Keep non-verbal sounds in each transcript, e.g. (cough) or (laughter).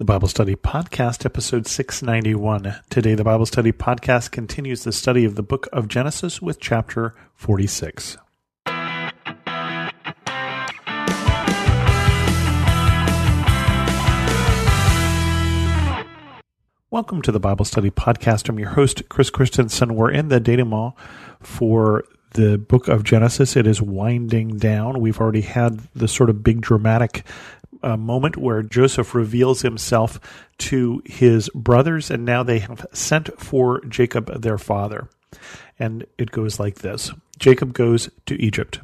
The Bible Study Podcast, episode 691. Today, the Bible Study Podcast continues the study of the book of Genesis with chapter 46. Welcome to the Bible Study Podcast. I'm your host, Chris Christensen. We're in the denouement for the book of Genesis. It is winding down. We've already had the sort of big dramatic a moment where Joseph reveals himself to his brothers, and now they have sent for Jacob, their father. And it goes like this Jacob goes to Egypt.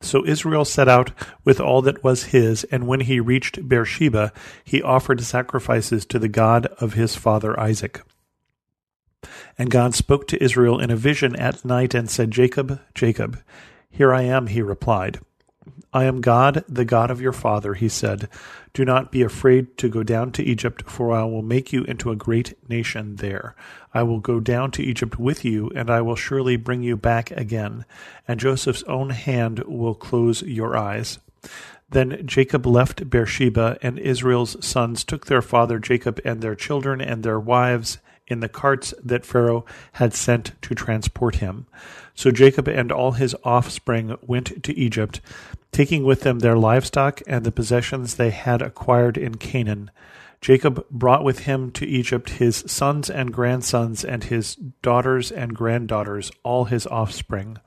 So Israel set out with all that was his, and when he reached Beersheba, he offered sacrifices to the God of his father Isaac. And God spoke to Israel in a vision at night and said, Jacob, Jacob. Here I am, he replied. I am God, the God of your father, he said. Do not be afraid to go down to Egypt, for I will make you into a great nation there. I will go down to Egypt with you, and I will surely bring you back again, and Joseph's own hand will close your eyes. Then Jacob left Beersheba, and Israel's sons took their father Jacob and their children and their wives in the carts that Pharaoh had sent to transport him. So Jacob and all his offspring went to Egypt, taking with them their livestock and the possessions they had acquired in Canaan. Jacob brought with him to Egypt his sons and grandsons and his daughters and granddaughters, all his offspring.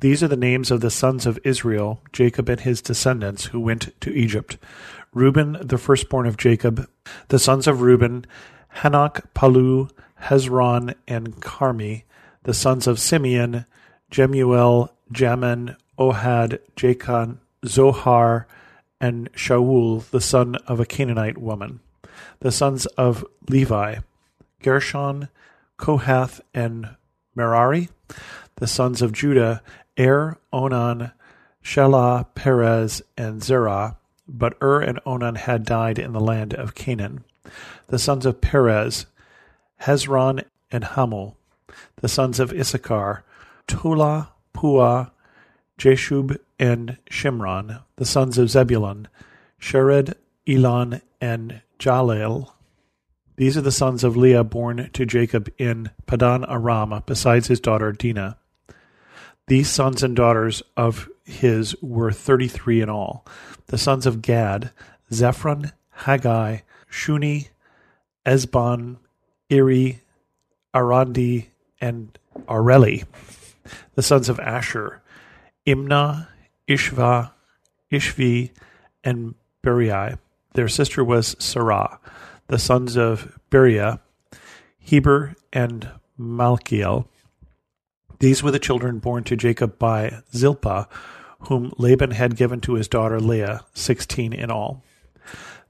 These are the names of the sons of Israel, Jacob and his descendants, who went to Egypt. Reuben, the firstborn of Jacob, the sons of Reuben, Hanoch, Palu, Hezron, and Carmi, the sons of Simeon, Jemuel, Jamin, Ohad, Jachin, Zohar, and Shaul, the son of a Canaanite woman. The sons of Levi, Gershon, Kohath, and Merari. The sons of Judah, Er, Onan, Shelah, Perez, and Zerah. But Ur and Onan had died in the land of Canaan. The sons of Perez, Hezron, and Hamul. The sons of Issachar, Tola, Pua, Jeshub, and Shimron. The sons of Zebulun, Shered, Elon, and Jahleel. These are the sons of Leah born to Jacob in Padan Aram, besides his daughter Dinah. These sons and daughters of his were thirty three in all. The sons of Gad, Zephon, Haggai, Shuni, Ezbon, Eri, Arandi, and Areli. The sons of Asher, Imnah, Ishva, Ishvi, and Beriah. Their sister was Sarah. The sons of Beriah, Heber, and Malchiel. These were the children born to Jacob by Zilpah, whom Laban had given to his daughter Leah, sixteen in all.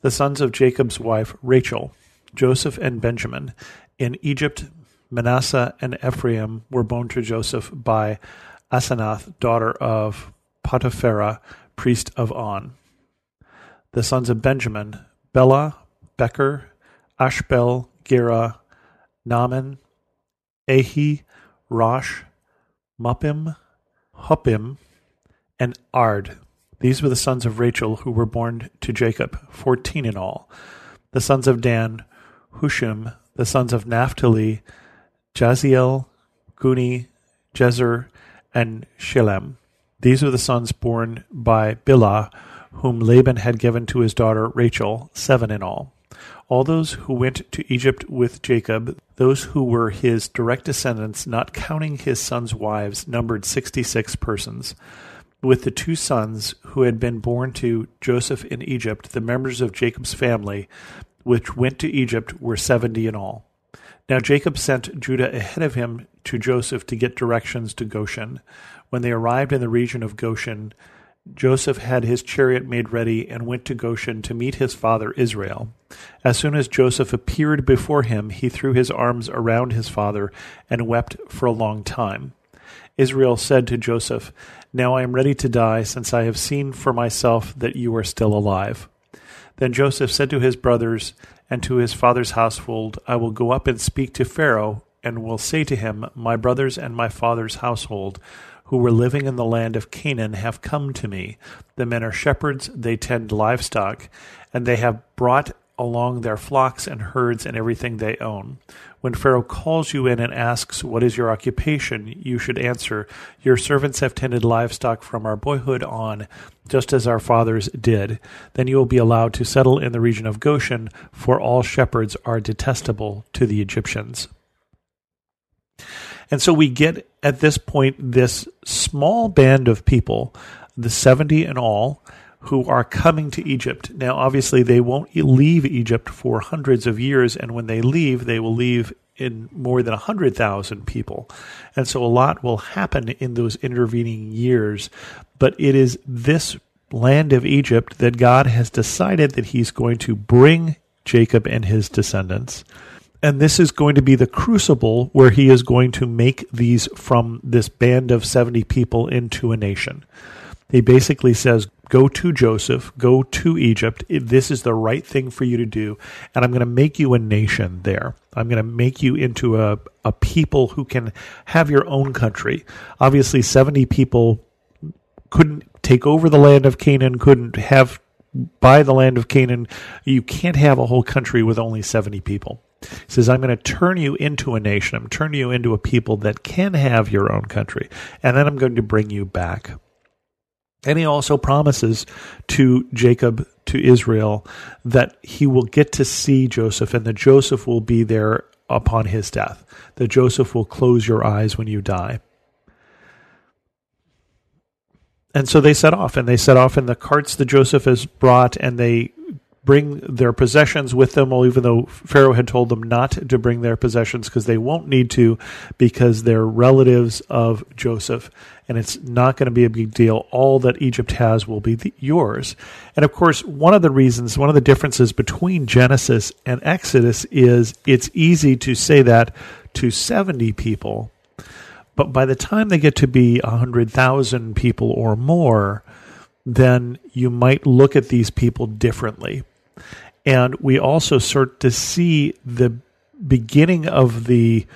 The sons of Jacob's wife Rachel, Joseph and Benjamin. In Egypt, Manasseh and Ephraim were born to Joseph by Asenath, daughter of Potiphera, priest of On. The sons of Benjamin, Bela, Becher, Ashbel, Gera, Naaman, Ahi, Rosh, Muppim, Huppim, and Ard. These were the sons of Rachel who were born to Jacob, fourteen in all. The sons of Dan, Hushim, the sons of Naphtali, Jaziel, Guni, Jezer, and Shillem. These were the sons born by Bilhah, whom Laban had given to his daughter Rachel, seven in all. All those who went to Egypt with Jacob, those who were his direct descendants, not counting his sons' wives, numbered sixty six persons with the two sons who had been born to Joseph in Egypt, the members of Jacob's family, which went to Egypt, were seventy in all. Now Jacob sent Judah ahead of him to Joseph to get directions to Goshen. When they arrived in the region of Goshen, Joseph had his chariot made ready and went to Goshen to meet his father Israel. As soon as Joseph appeared before him, he threw his arms around his father and wept for a long time. Israel said to Joseph, Now I am ready to die, since I have seen for myself that you are still alive. Then Joseph said to his brothers and to his father's household, I will go up and speak to Pharaoh, and will say to him, My brothers and my father's household, who were living in the land of Canaan, have come to me. The men are shepherds, they tend livestock, and they have brought along their flocks and herds and everything they own. When Pharaoh calls you in and asks, What is your occupation? you should answer, Your servants have tended livestock from our boyhood on, just as our fathers did. Then you will be allowed to settle in the region of Goshen, for all shepherds are detestable to the Egyptians. And so we get at this point this small band of people, the 70 in all, who are coming to Egypt. Now, obviously, they won't leave Egypt for hundreds of years, and when they leave, they will leave in more than 100,000 people. And so a lot will happen in those intervening years. But it is this land of Egypt that God has decided that He's going to bring Jacob and his descendants. And this is going to be the crucible where he is going to make these from this band of 70 people into a nation. He basically says, Go to Joseph, go to Egypt. This is the right thing for you to do. And I'm going to make you a nation there. I'm going to make you into a, a people who can have your own country. Obviously, 70 people couldn't take over the land of Canaan, couldn't have buy the land of Canaan. You can't have a whole country with only 70 people. He says, I'm going to turn you into a nation. I'm turning you into a people that can have your own country. And then I'm going to bring you back. And he also promises to Jacob, to Israel, that he will get to see Joseph and that Joseph will be there upon his death, that Joseph will close your eyes when you die. And so they set off, and they set off in the carts that Joseph has brought, and they bring their possessions with them, even though Pharaoh had told them not to bring their possessions because they won't need to because they're relatives of Joseph and it's not going to be a big deal. All that Egypt has will be the, yours. And of course, one of the reasons, one of the differences between Genesis and Exodus is it's easy to say that to 70 people, but by the time they get to be 100,000 people or more, then you might look at these people differently. And we also start to see the beginning of the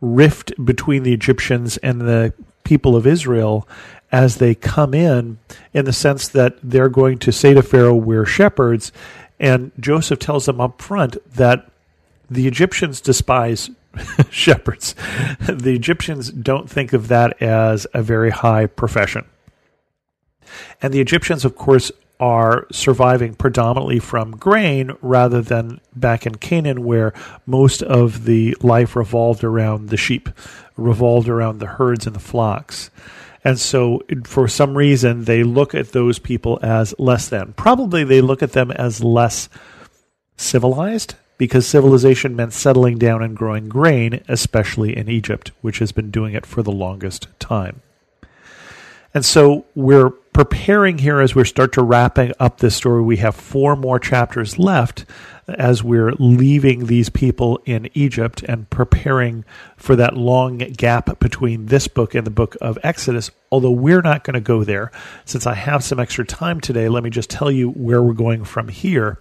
rift between the Egyptians and the people of Israel as they come in, in the sense that they're going to say to Pharaoh, We're shepherds. And Joseph tells them up front that the Egyptians despise (laughs) shepherds. (laughs) the Egyptians don't think of that as a very high profession. And the Egyptians, of course, are surviving predominantly from grain rather than back in Canaan, where most of the life revolved around the sheep, revolved around the herds and the flocks. And so, for some reason, they look at those people as less than. Probably they look at them as less civilized because civilization meant settling down and growing grain, especially in Egypt, which has been doing it for the longest time. And so we're preparing here as we start to wrapping up this story. We have four more chapters left as we're leaving these people in Egypt and preparing for that long gap between this book and the book of Exodus. Although we're not going to go there, since I have some extra time today, let me just tell you where we're going from here.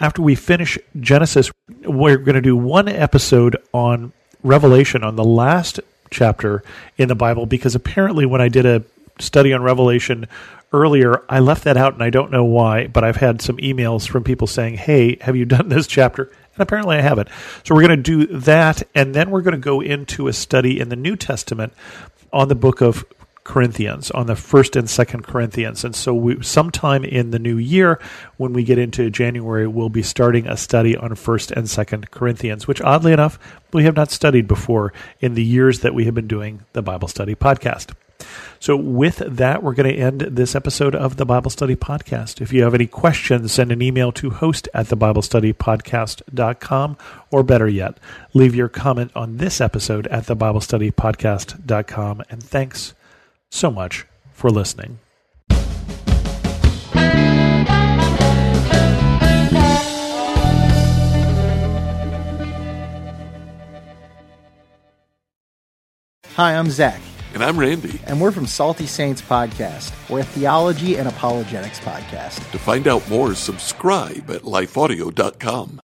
After we finish Genesis, we're going to do one episode on Revelation, on the last chapter in the Bible, because apparently when I did a study on Revelation earlier. I left that out and I don't know why, but I've had some emails from people saying, Hey, have you done (laughs) this chapter? And apparently I haven't. So we're going to do that. And then we're going to go into a study in the New Testament on the book of Corinthians, on the first and second Corinthians. And so we, sometime in the new year, when we get into January, we'll be starting a study on first and second Corinthians, which oddly enough, we have not studied before in the years that we have been doing the Bible study podcast. So, with that, we're going to end this episode of the Bible Study Podcast. If you have any questions, send an email to host at thebiblestudypodcast.com, or better yet, leave your comment on this episode at thebiblestudypodcast.com. And thanks so much for listening. Hi, I'm Zach. And I'm Randy. And we're from Salty Saints Podcast. We're a theology and apologetics podcast. To find out more, subscribe at lifeaudio.com.